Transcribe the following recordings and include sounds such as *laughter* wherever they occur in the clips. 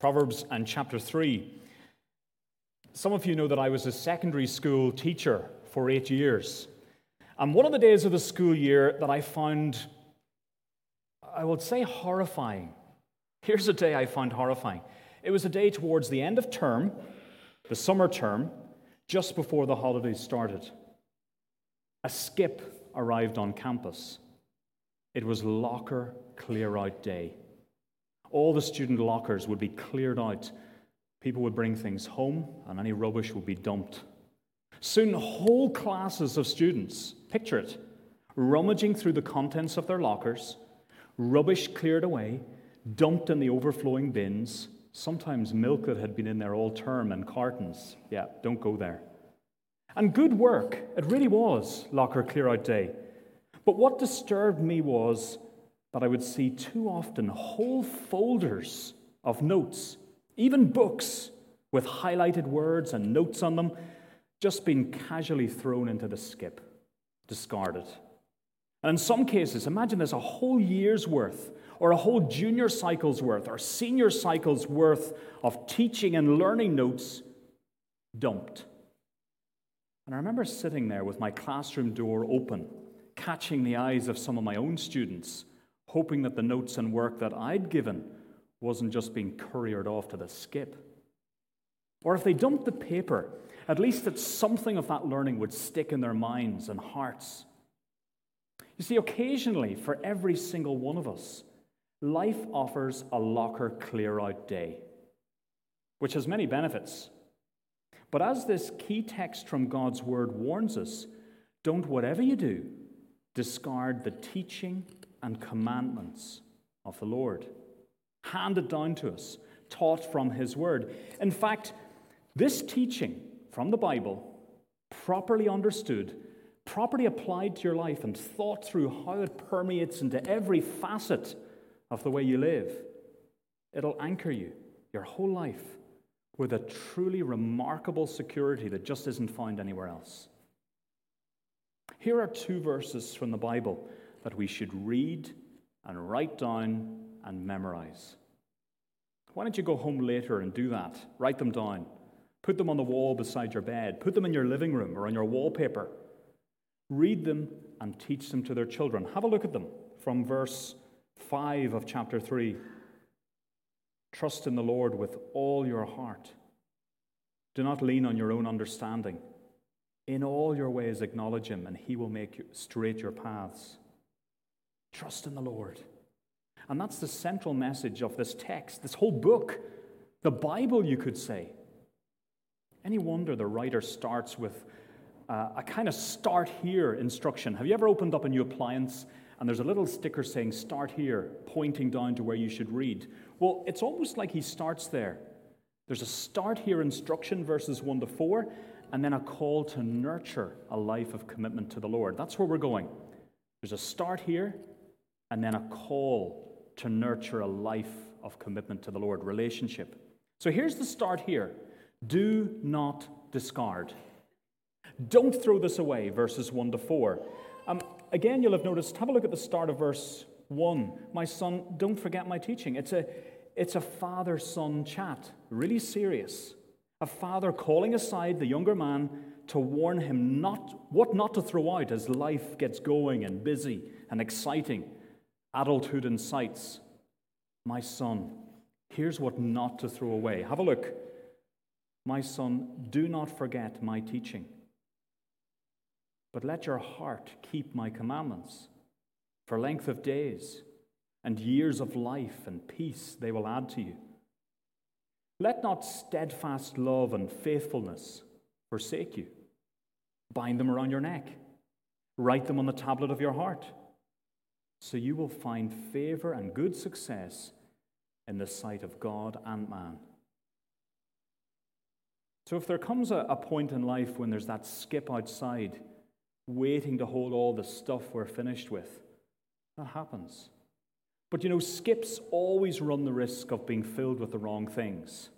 Proverbs and chapter 3. Some of you know that I was a secondary school teacher for eight years. And one of the days of the school year that I found, I would say, horrifying. *laughs* Here's a day I found horrifying. It was a day towards the end of term, the summer term, just before the holidays started. A skip arrived on campus. It was locker clear out day. All the student lockers would be cleared out. People would bring things home, and any rubbish would be dumped. Soon, whole classes of students, picture it, rummaging through the contents of their lockers, rubbish cleared away, dumped in the overflowing bins, sometimes milk that had been in there all term and cartons. Yeah, don't go there. And good work, it really was locker clear out day. But what disturbed me was that I would see too often whole folders of notes, even books with highlighted words and notes on them, just being casually thrown into the skip, discarded. And in some cases, imagine there's a whole year's worth, or a whole junior cycle's worth, or senior cycle's worth of teaching and learning notes dumped. And I remember sitting there with my classroom door open, catching the eyes of some of my own students hoping that the notes and work that I'd given wasn't just being couriered off to the skip. Or if they dumped the paper, at least that something of that learning would stick in their minds and hearts. You see, occasionally, for every single one of us, life offers a locker clear out day, which has many benefits. But as this key text from God's word warns us, don't whatever you do, discard the teaching and commandments of the Lord, handed down to us, taught from His Word. In fact, this teaching from the Bible, properly understood, properly applied to your life, and thought through how it permeates into every facet of the way you live, it'll anchor you your whole life with a truly remarkable security that just isn't found anywhere else. Here are two verses from the Bible that we should read and write down and memorize. Why don't you go home later and do that? Write them down. Put them on the wall beside your bed. Put them in your living room or on your wallpaper. Read them and teach them to their children. Have a look at them from verse 5 of chapter 3. Trust in the Lord with all your heart. Do not lean on your own understanding. In all your ways, acknowledge him, and he will make straight your paths. Trust in the Lord. And that's the central message of this text, this whole book, the Bible, you could say. Any wonder the writer starts with uh, a kind of start here instruction? Have you ever opened up a new appliance and there's a little sticker saying start here, pointing down to where you should read? Well, it's almost like he starts there. There's a start here instruction, verses 1 to 4, and then a call to nurture a life of commitment to the Lord. That's where we're going. There's a start here, and then a call to nurture a life of commitment to the Lord, relationship. So here's the start here do not discard. Don't throw this away, verses 1 to 4. Um, again, you'll have noticed, have a look at the start of verse 1. My son, don't forget my teaching. It's a, it's a father son chat, really serious. A father calling aside the younger man to warn him not, what not to throw out as life gets going and busy and exciting adulthood incites. My son, here's what not to throw away. Have a look. My son, do not forget my teaching, but let your heart keep my commandments. For length of days and years of life and peace they will add to you. Let not steadfast love and faithfulness forsake you. Bind them around your neck, write them on the tablet of your heart so you will find favor and good success in the sight of God and man. So, if there comes a, a, point in life when there's that skip outside, waiting to hold all the stuff we're finished with, that happens. But you know, skips always run the risk of being filled with the wrong things.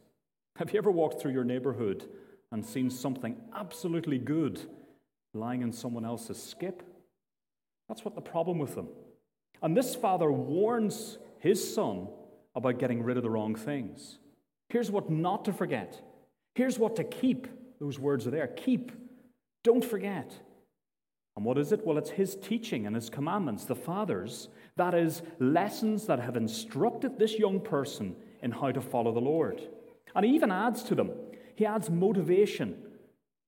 Have you ever walked through your neighborhood and seen something absolutely good lying in someone else's skip? That's what the problem with them. And this father warns his son about getting rid of the wrong things. Here's what not to forget. Here's what to keep. Those words are there. Keep. Don't forget. And what is it? Well, it's His teaching and His commandments, the Father's. That is, lessons that have instructed this young person in how to follow the Lord. And He even adds to them, He adds motivation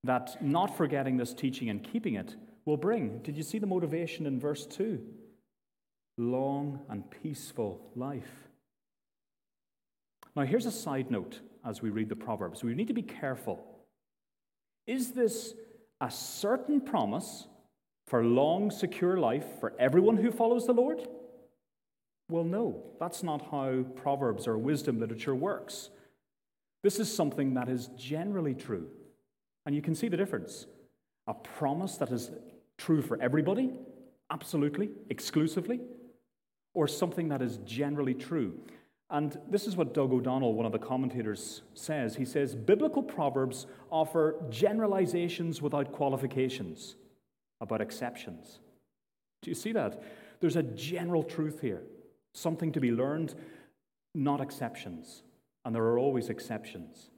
that not forgetting this teaching and keeping it will bring. Did you see the motivation in verse 2? Long and peaceful life. Now, here's a side note as we read the Proverbs. We need to be careful. Is this a certain promise for long, secure life for everyone who follows the Lord? Well, no, that's not how Proverbs or wisdom literature works. This is something that is generally true. And you can see the difference. A promise that is true for everybody, absolutely, exclusively, or something that is generally true. And this is what Doug O'Donnell, one of the commentators, says. He says Biblical proverbs offer generalizations without qualifications about exceptions. Do you see that? There's a general truth here, something to be learned, not exceptions. And there are always exceptions.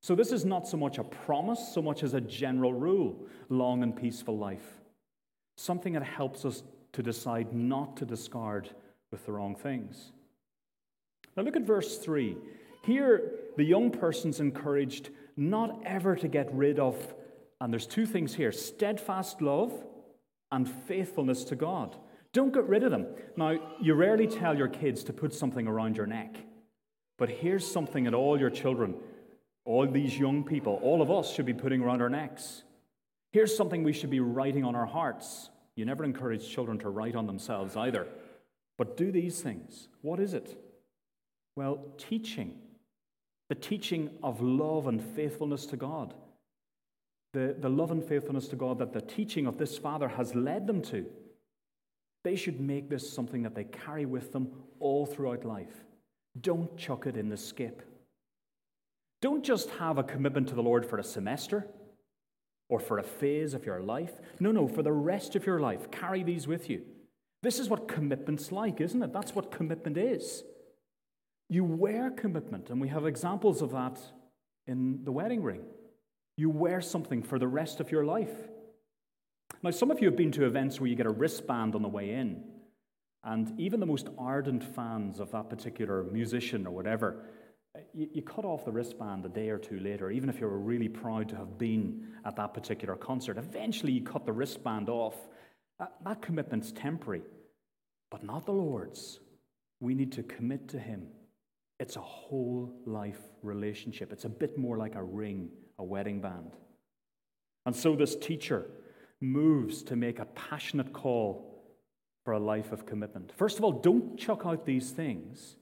So, this is not so much a promise, so much as a general rule long and peaceful life. Something that helps us to decide not to discard with the wrong things. Now look at verse 3. Here, the young person's encouraged not ever to get rid of, and there's two things here steadfast love and faithfulness to God. Don't get rid of them. Now, you rarely tell your kids to put something around your neck, but here's something that all your children, all these young people, all of us should be putting around our necks. Here's something we should be writing on our hearts. You never encourage children to write on themselves either. But do these things. What is it? Well, teaching. The teaching of love and faithfulness to God. The, the love and faithfulness to God that the teaching of this Father has led them to. They should make this something that they carry with them all throughout life. Don't chuck it in the skip. Don't just have a commitment to the Lord for a semester or for a phase of your life. No, no, for the rest of your life. Carry these with you. This is what commitment's like, isn't it? That's what commitment is. You wear commitment, and we have examples of that in the wedding ring. You wear something for the rest of your life. Now, some of you have been to events where you get a wristband on the way in, and even the most ardent fans of that particular musician or whatever, you, you cut off the wristband a day or two later, even if you were really proud to have been at that particular concert. Eventually, you cut the wristband off. That, that commitment's temporary, but not the Lord's. We need to commit to Him it's a whole life relationship. It's a bit more like a ring, a wedding band. And so this teacher moves to make a passionate call for a life of commitment. First of all, don't chuck out these things.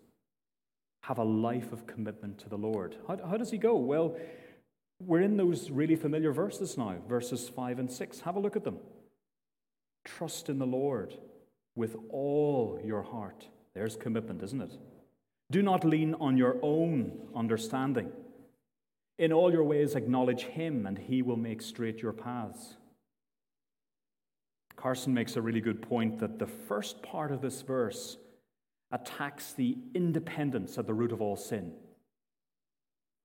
Have a life of commitment to the Lord. How, how does he go? Well, we're in those really familiar verses now, verses 5 and 6. Have a look at them. Trust in the Lord with all your heart. There's commitment, isn't it? Do not lean on your own understanding. In all your ways, acknowledge Him, and He will make straight your paths. Carson makes a really good point that the first part of this verse attacks the independence at the root of all sin.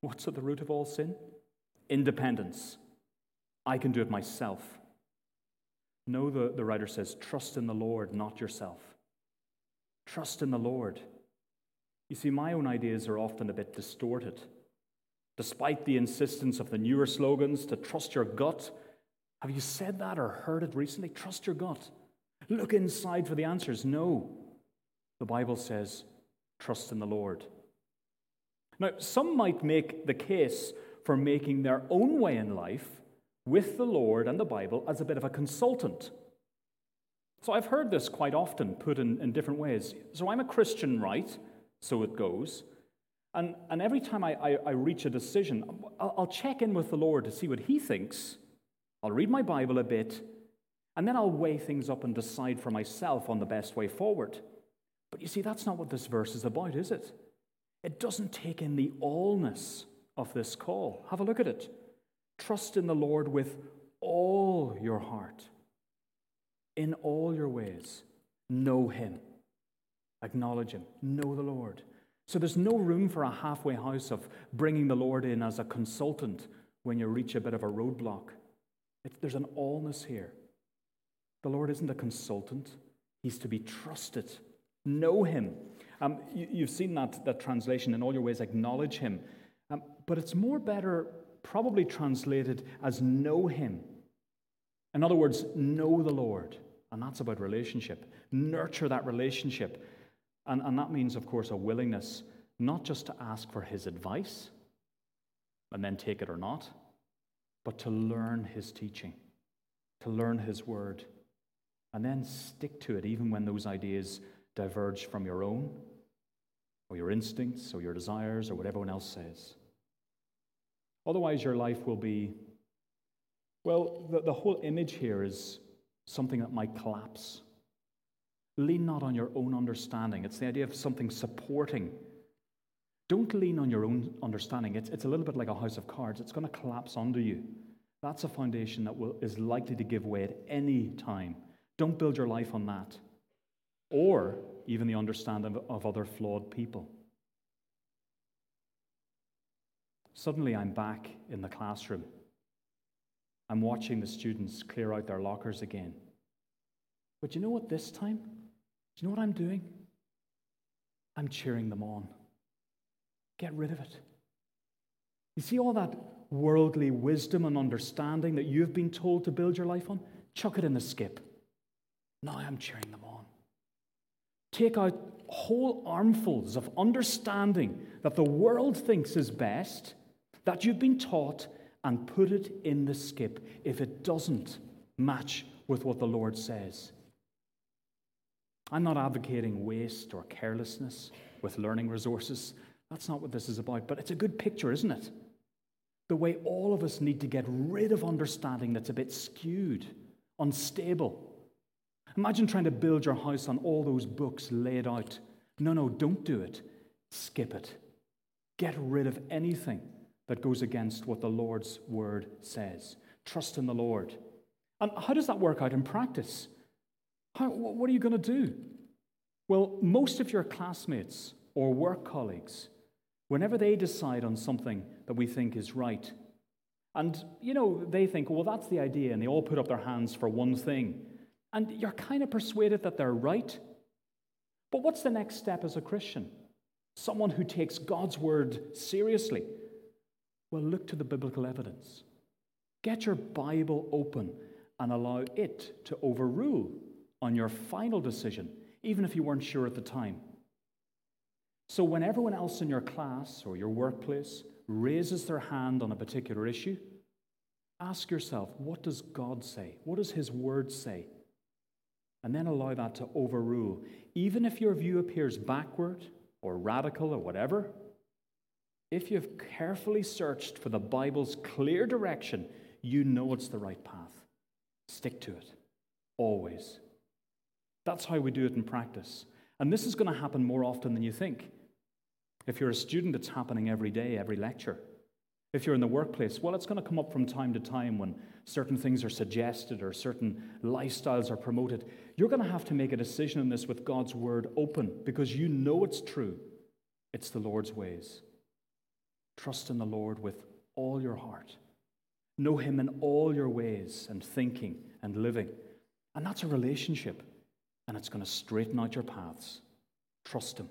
What's at the root of all sin? Independence. I can do it myself. No, the, the writer says, trust in the Lord, not yourself. Trust in the Lord. You see, my own ideas are often a bit distorted. Despite the insistence of the newer slogans to trust your gut, have you said that or heard it recently? Trust your gut. Look inside for the answers. No. The Bible says, trust in the Lord. Now, some might make the case for making their own way in life with the Lord and the Bible as a bit of a consultant. So I've heard this quite often put in, in different ways. So I'm a Christian, right? so it goes. And, and every time I, I, I reach a decision, I'll, I'll check in with the Lord to see what He thinks. I'll read my Bible a bit, and then I'll weigh things up and decide for myself on the best way forward. But you see, that's not what this verse is about, is it? It doesn't take in the allness of this call. Have a look at it. Trust in the Lord with all your heart, in all your ways. Know Him. Acknowledge Him. Know the Lord. So there's no room for a halfway house of bringing the Lord in as a consultant when you reach a bit of a roadblock. It's, there's an allness here. The Lord isn't a consultant, He's to be trusted. Know Him. Um, you, have seen that, that translation in all your ways, acknowledge Him. Um, but it's more better, probably translated as know Him. In other words, know the Lord. And that's about relationship. Nurture that relationship. And, and that means, of course, a willingness not just to ask for his advice and then take it or not, but to learn his teaching, to learn his word, and then stick to it even when those ideas diverge from your own or your instincts or your desires or what everyone else says. Otherwise, your life will be, well, the, the whole image here is something that might collapse. Lean not on your own understanding. It's the idea of something supporting. Don't lean on your own understanding. It's, it's a little bit like a house of cards, it's going to collapse under you. That's a foundation that will, is likely to give way at any time. Don't build your life on that. Or even the understanding of, other flawed people. Suddenly, I'm back in the classroom. I'm watching the students clear out their lockers again. But you know what, this time? Do you know what I'm doing? I'm cheering them on. Get rid of it. You see all that worldly wisdom and understanding that you've been told to build your life on? Chuck it in the skip. Now I'm cheering them on. Take out whole armfuls of understanding that the world thinks is best, that you've been taught, and put it in the skip if it doesn't match with what the Lord says. I'm not advocating waste or carelessness with learning resources. That's not what this is about, but it's a good picture, isn't it? The way all of us need to get rid of understanding that's a bit skewed, unstable. Imagine trying to build your house on all those books laid out. No, no, don't do it. Skip it. Get rid of anything that goes against what the Lord's word says. Trust in the Lord. And how does that work out in practice? How, what are you going to do? Well, most of your classmates or work colleagues, whenever they decide on something that we think is right, and you know, they think, well, that's the idea, and they all put up their hands for one thing, and you're kind of persuaded that they're right. But what's the next step as a Christian? Someone who takes God's word seriously. Well, look to the biblical evidence. Get your Bible open and allow it to overrule on your final decision, even if you weren't sure at the time. So, when everyone else in your class or your workplace raises their hand on a particular issue, ask yourself, what does God say? What does His Word say? And then allow that to overrule. Even if your view appears backward or radical or whatever, if you've carefully searched for the Bible's clear direction, you know it's the right path. Stick to it, always. That's how we do it in practice. And this is going to happen more often than you think. If you're a student, it's happening every day, every lecture. If you're in the workplace, well, it's going to come up from time to time when certain things are suggested or certain lifestyles are promoted. You're going to have to make a decision on this with God's word open because you know it's true. It's the Lord's ways. Trust in the Lord with all your heart. Know Him in all your ways and thinking and living. And that's a relationship and it's going to straighten out your paths. Trust Him.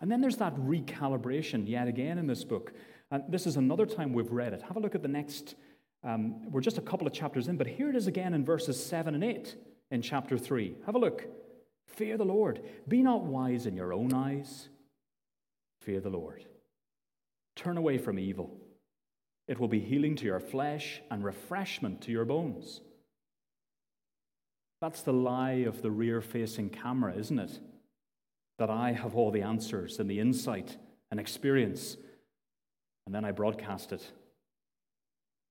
And then there's that recalibration yet again in this book. And this is another time we've read it. Have a look at the next. Um, we're just a couple of chapters in, but here it is again in verses 7 and 8 in chapter 3. Have a look. Fear the Lord. Be not wise in your own eyes. Fear the Lord. Turn away from evil. It will be healing to your flesh and refreshment to your bones. That's the lie of the rear facing camera, isn't it? That I have all the answers and the insight and experience, and then I broadcast it.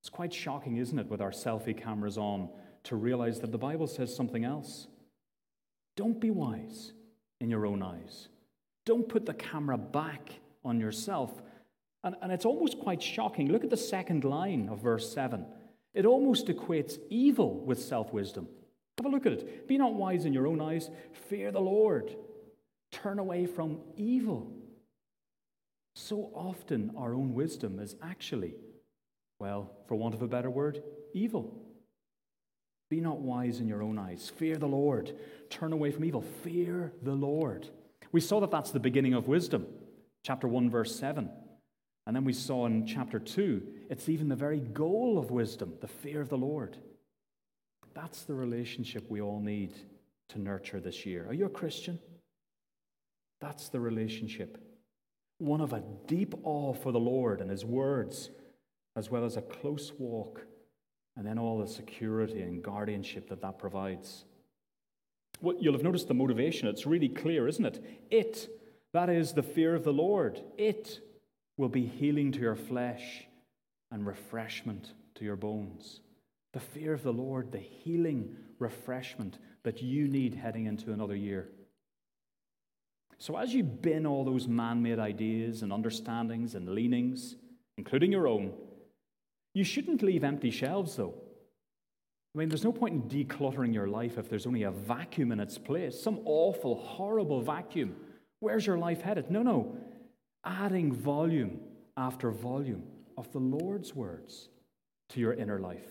It's quite shocking, isn't it, with our selfie cameras on, to realize that the Bible says something else. Don't be wise in your own eyes. Don't put the camera back on yourself. And, and it's almost quite shocking. Look at the second line of verse 7. It almost equates evil with self wisdom. Have a look at it. Be not wise in your own eyes, fear the Lord. Turn away from evil. So often, our own wisdom is actually, well, for want of a better word, evil. Be not wise in your own eyes. Fear the Lord. Turn away from evil. Fear the Lord. We saw that that's the beginning of wisdom, chapter 1, verse 7. And then we saw in chapter 2, it's even the very goal of wisdom, the fear of the Lord. That's the relationship we all need to nurture this year. Are you a Christian? That's the relationship. One of a deep awe for the Lord and His words, as well as a close walk, and then all the security and guardianship that that provides. Well, you'll have noticed the motivation. It's really clear, isn't it? It, that is the fear of the Lord, it will be healing to your flesh and refreshment to your bones. The fear of the Lord, the healing refreshment that you need heading into another year. So, as you bin all those man made ideas and understandings and leanings, including your own, you shouldn't leave empty shelves, though. I mean, there's no point in decluttering your life if there's only a vacuum in its place, some awful, horrible vacuum. Where's your life headed? No, no. Adding volume after volume of the Lord's words to your inner life.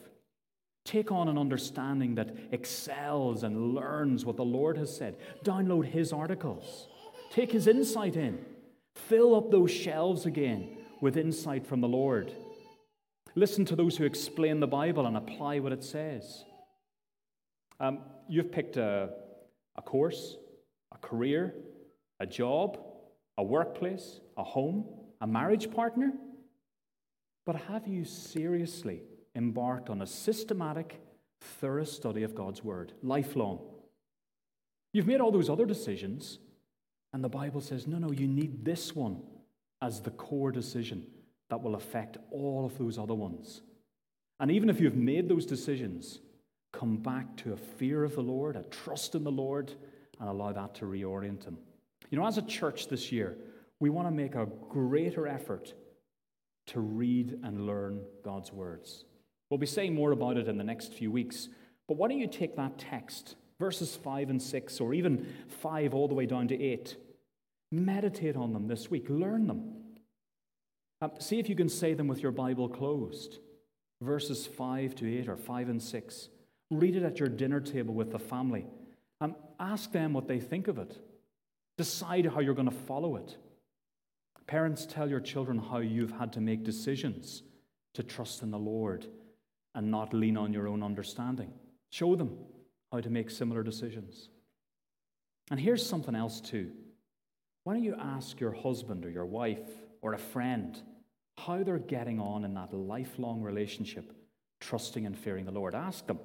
Take on an understanding that excels and learns what the Lord has said. Download His articles. Take His insight in. Fill up those shelves again with insight from the Lord. Listen to those who explain the Bible and apply what it says. Um, you've picked a, a course, a career, a job, a workplace, a home, a marriage partner. But have you seriously embarked on a systematic, thorough study of God's Word, lifelong? You've made all those other decisions, and the Bible says, no, no, you need this one as the core decision that will affect all of those other ones. And even if you've made those decisions, come back to a fear of the Lord, a trust in the Lord, and allow that to reorient them. You know, as a church this year, we want to make a greater effort to read and learn God's words. We'll be saying more about it in the next few weeks, but why don't you take that text, verses 5 and 6, or even 5 all the way down to 8, meditate on them this week, learn them. Um, see if you can say them with your Bible closed. Verses 5 to 8 or 5 and 6. Read it at your dinner table with the family. Um, ask them what they think of it. Decide how you're going to follow it. Parents, tell your children how you've had to make decisions to trust in the Lord and not lean on your own understanding. Show them how to make similar decisions. And here's something else, too. Why don't you ask your husband or your wife or a friend how they're getting on in that lifelong relationship, trusting and fearing the Lord. Ask them.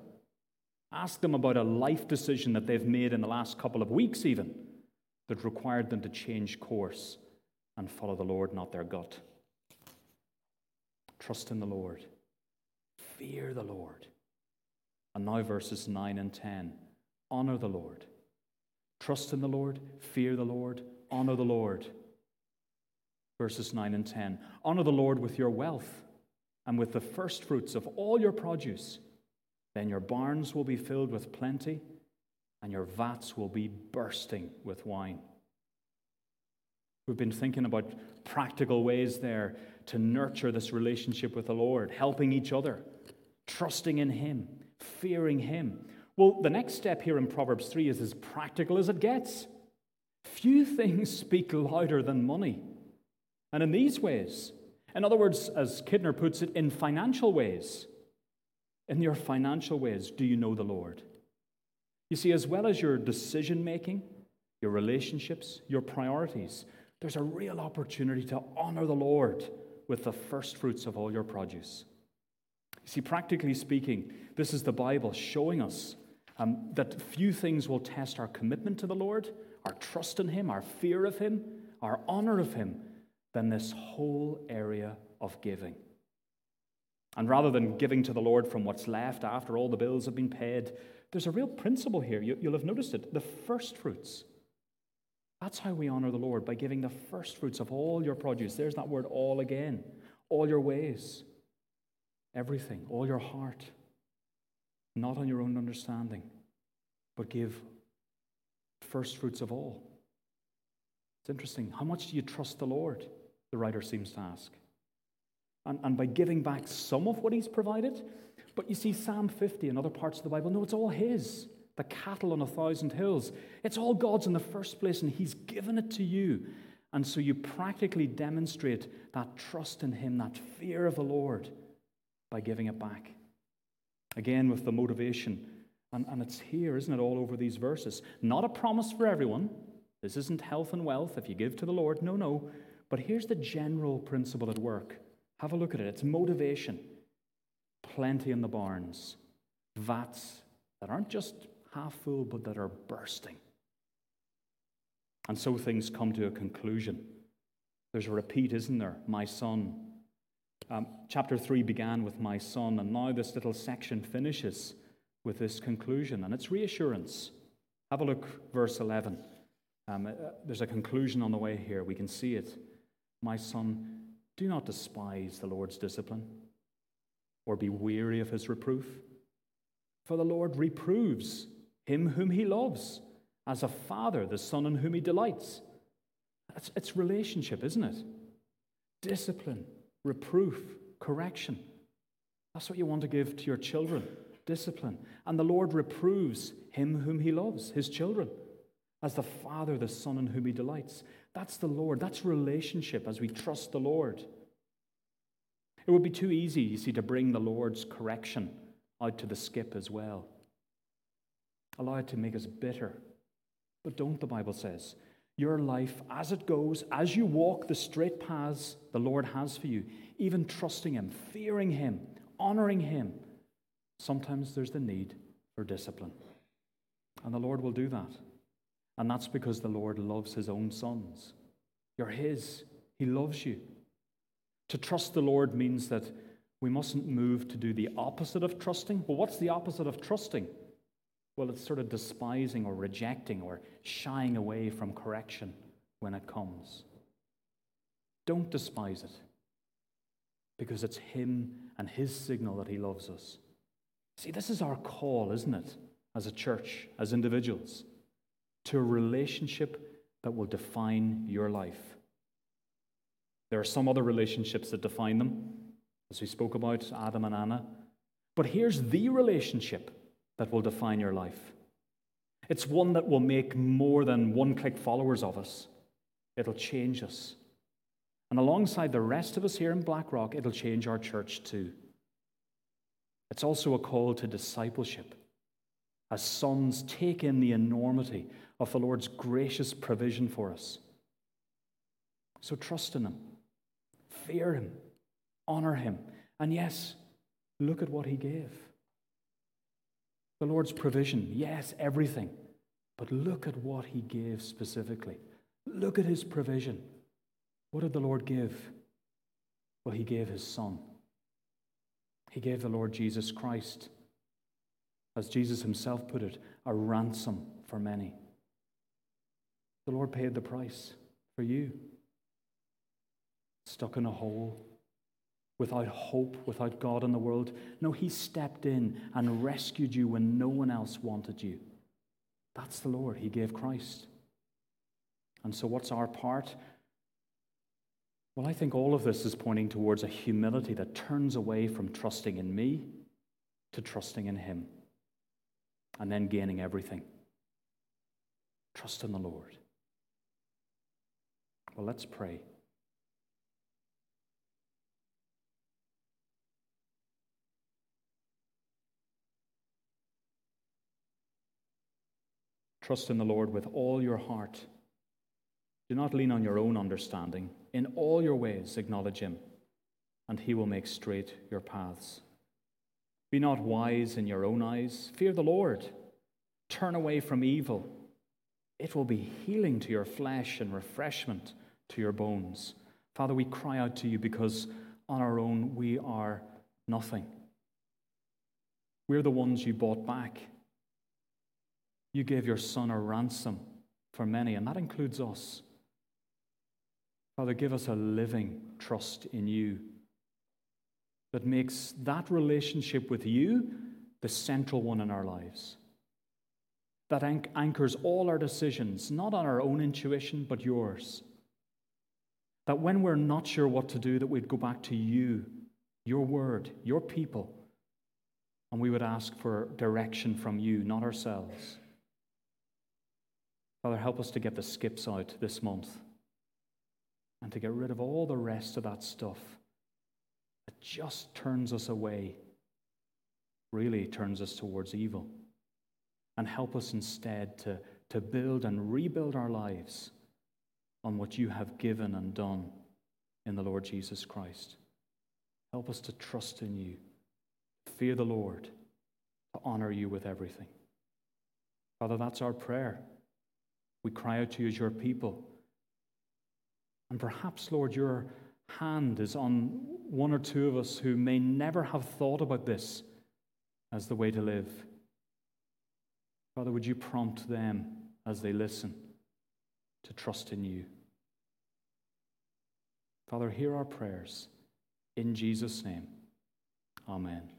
Ask them about a life decision that they've made in the last couple of weeks, even, that required them to change course and follow the Lord, not their gut. Trust in the Lord. Fear the Lord. And now, verses 9 and 10 honor the Lord. Trust in the Lord, fear the Lord, honor the Lord verses 9 and 10. Honor the Lord with your wealth and with the first fruits of all your produce. Then your barns will be filled with plenty, and your vats will be bursting with wine. We've been thinking about practical ways there to nurture this relationship with the Lord, helping each other, trusting in Him, fearing Him. Well, the next step here in Proverbs 3 is as practical as it gets. Few things speak louder than money. And in these ways, in other words, as Kidner puts it, in financial ways, in your financial ways, do you know the Lord? You see, as well as your decision making, your relationships, your priorities, there's a real opportunity to honor the Lord with the first fruits of all your produce. You see, practically speaking, this is the Bible showing us um, that few things will test our commitment to the Lord, our trust in Him, our fear of Him, our honor of Him, than this whole area of giving. And rather than giving to the Lord from what's left after all the bills have been paid, there's a real principle here. You, will have noticed it the first fruits. That's how we honor the Lord, by giving the first fruits of all your produce. There's that word all again. All your ways, everything, all your heart. Not on your own understanding, but give first fruits of all. It's interesting. How much do you trust the Lord? The writer seems to ask. And, and by giving back some of what he's provided, but you see, Psalm 50 and other parts of the Bible, no, it's all his. The cattle on a thousand hills. It's all God's in the first place, and he's given it to you. And so you practically demonstrate that trust in him, that fear of the Lord, by giving it back. Again, with the motivation. And, and it's here, isn't it, all over these verses. Not a promise for everyone. This isn't health and wealth if you give to the Lord. No, no. But here's the general principle at work. Have a look at it. It's motivation. Plenty in the barns, vats that aren't just half full, but that are bursting. And so things come to a conclusion. There's a repeat, isn't there? My son. Um, chapter 3 began with my son, and now this little section finishes with this conclusion, and it's reassurance. Have a look, verse 11. Um, uh, there's a conclusion on the way here. We can see it. My son, do not despise the Lord's discipline or be weary of his reproof. For the Lord reproves him whom he loves, as a father the son in whom he delights. It's, it's relationship, isn't it? Discipline, reproof, correction. That's what you want to give to your children discipline. And the Lord reproves him whom he loves, his children, as the Father, the Son in whom he delights. That's the Lord. That's relationship as we trust the Lord. It would be too easy, you see, to bring the Lord's correction out to the skip as well. Allow it to make us bitter. But don't, the Bible says. Your life, as it goes, as you walk the straight paths the Lord has for you, even trusting Him, fearing Him, honoring Him, sometimes there's the need for discipline. And the Lord will do that. And that's because the Lord loves His own sons. You're His, He loves you. To trust the Lord means that we mustn't move to do the opposite of trusting. Well, what's the opposite of trusting? Well, it's sort of despising or rejecting or shying away from correction when it comes. Don't despise it because it's Him and His signal that He loves us. See, this is our call, isn't it, as a church, as individuals, to a relationship that will define your life. There are some other relationships that define them, as we spoke about Adam and Anna. But here's the relationship that will define your life it's one that will make more than one click followers of us, it'll change us. And alongside the rest of us here in Blackrock, it'll change our church too. It's also a call to discipleship. As sons, take in the enormity of the Lord's gracious provision for us. So trust in Him. Fear him, honor him, and yes, look at what he gave. The Lord's provision, yes, everything, but look at what he gave specifically. Look at his provision. What did the Lord give? Well, he gave his son. He gave the Lord Jesus Christ, as Jesus himself put it, a ransom for many. The Lord paid the price for you stuck in a hole, without hope, without God in the world. No, He stepped in and rescued you when no one else wanted you. That's the Lord. He gave Christ. And so, what's our part? Well, I think all of this is pointing towards a humility that turns away from trusting in me to trusting in Him and then gaining everything. Trust in the Lord. Well, let's pray. Trust in the Lord with all your heart. Do not lean on your own understanding. In all your ways, acknowledge Him, and He will make straight your paths. Be not wise in your own eyes. Fear the Lord. Turn away from evil. It will be healing to your flesh and refreshment to your bones. Father, we cry out to you because on our own we are nothing. We're the ones you bought back. You gave your Son a ransom for many, and that includes us. Father, give us a living trust in you that makes that relationship with you the central one in our lives. that anchors all our decisions, not on our own intuition, but yours. That when we're not sure what to do, that we'd go back to you, your word, your people, and we would ask for direction from you, not ourselves. Father, help us to get the skips out this month and to get rid of all the rest of that stuff that just turns us away, really turns us towards evil. And help us instead to, to build and rebuild our lives on what you have given and done in the Lord Jesus Christ. Help us to trust in you, fear the Lord, to honor you with everything. Father, that's our prayer. We cry out to you as your people. And perhaps, Lord, your hand is on one or two of us who may never have thought about this as the way to live. Father, would you prompt them as they listen to trust in you? Father, hear our prayers. In Jesus' name, amen.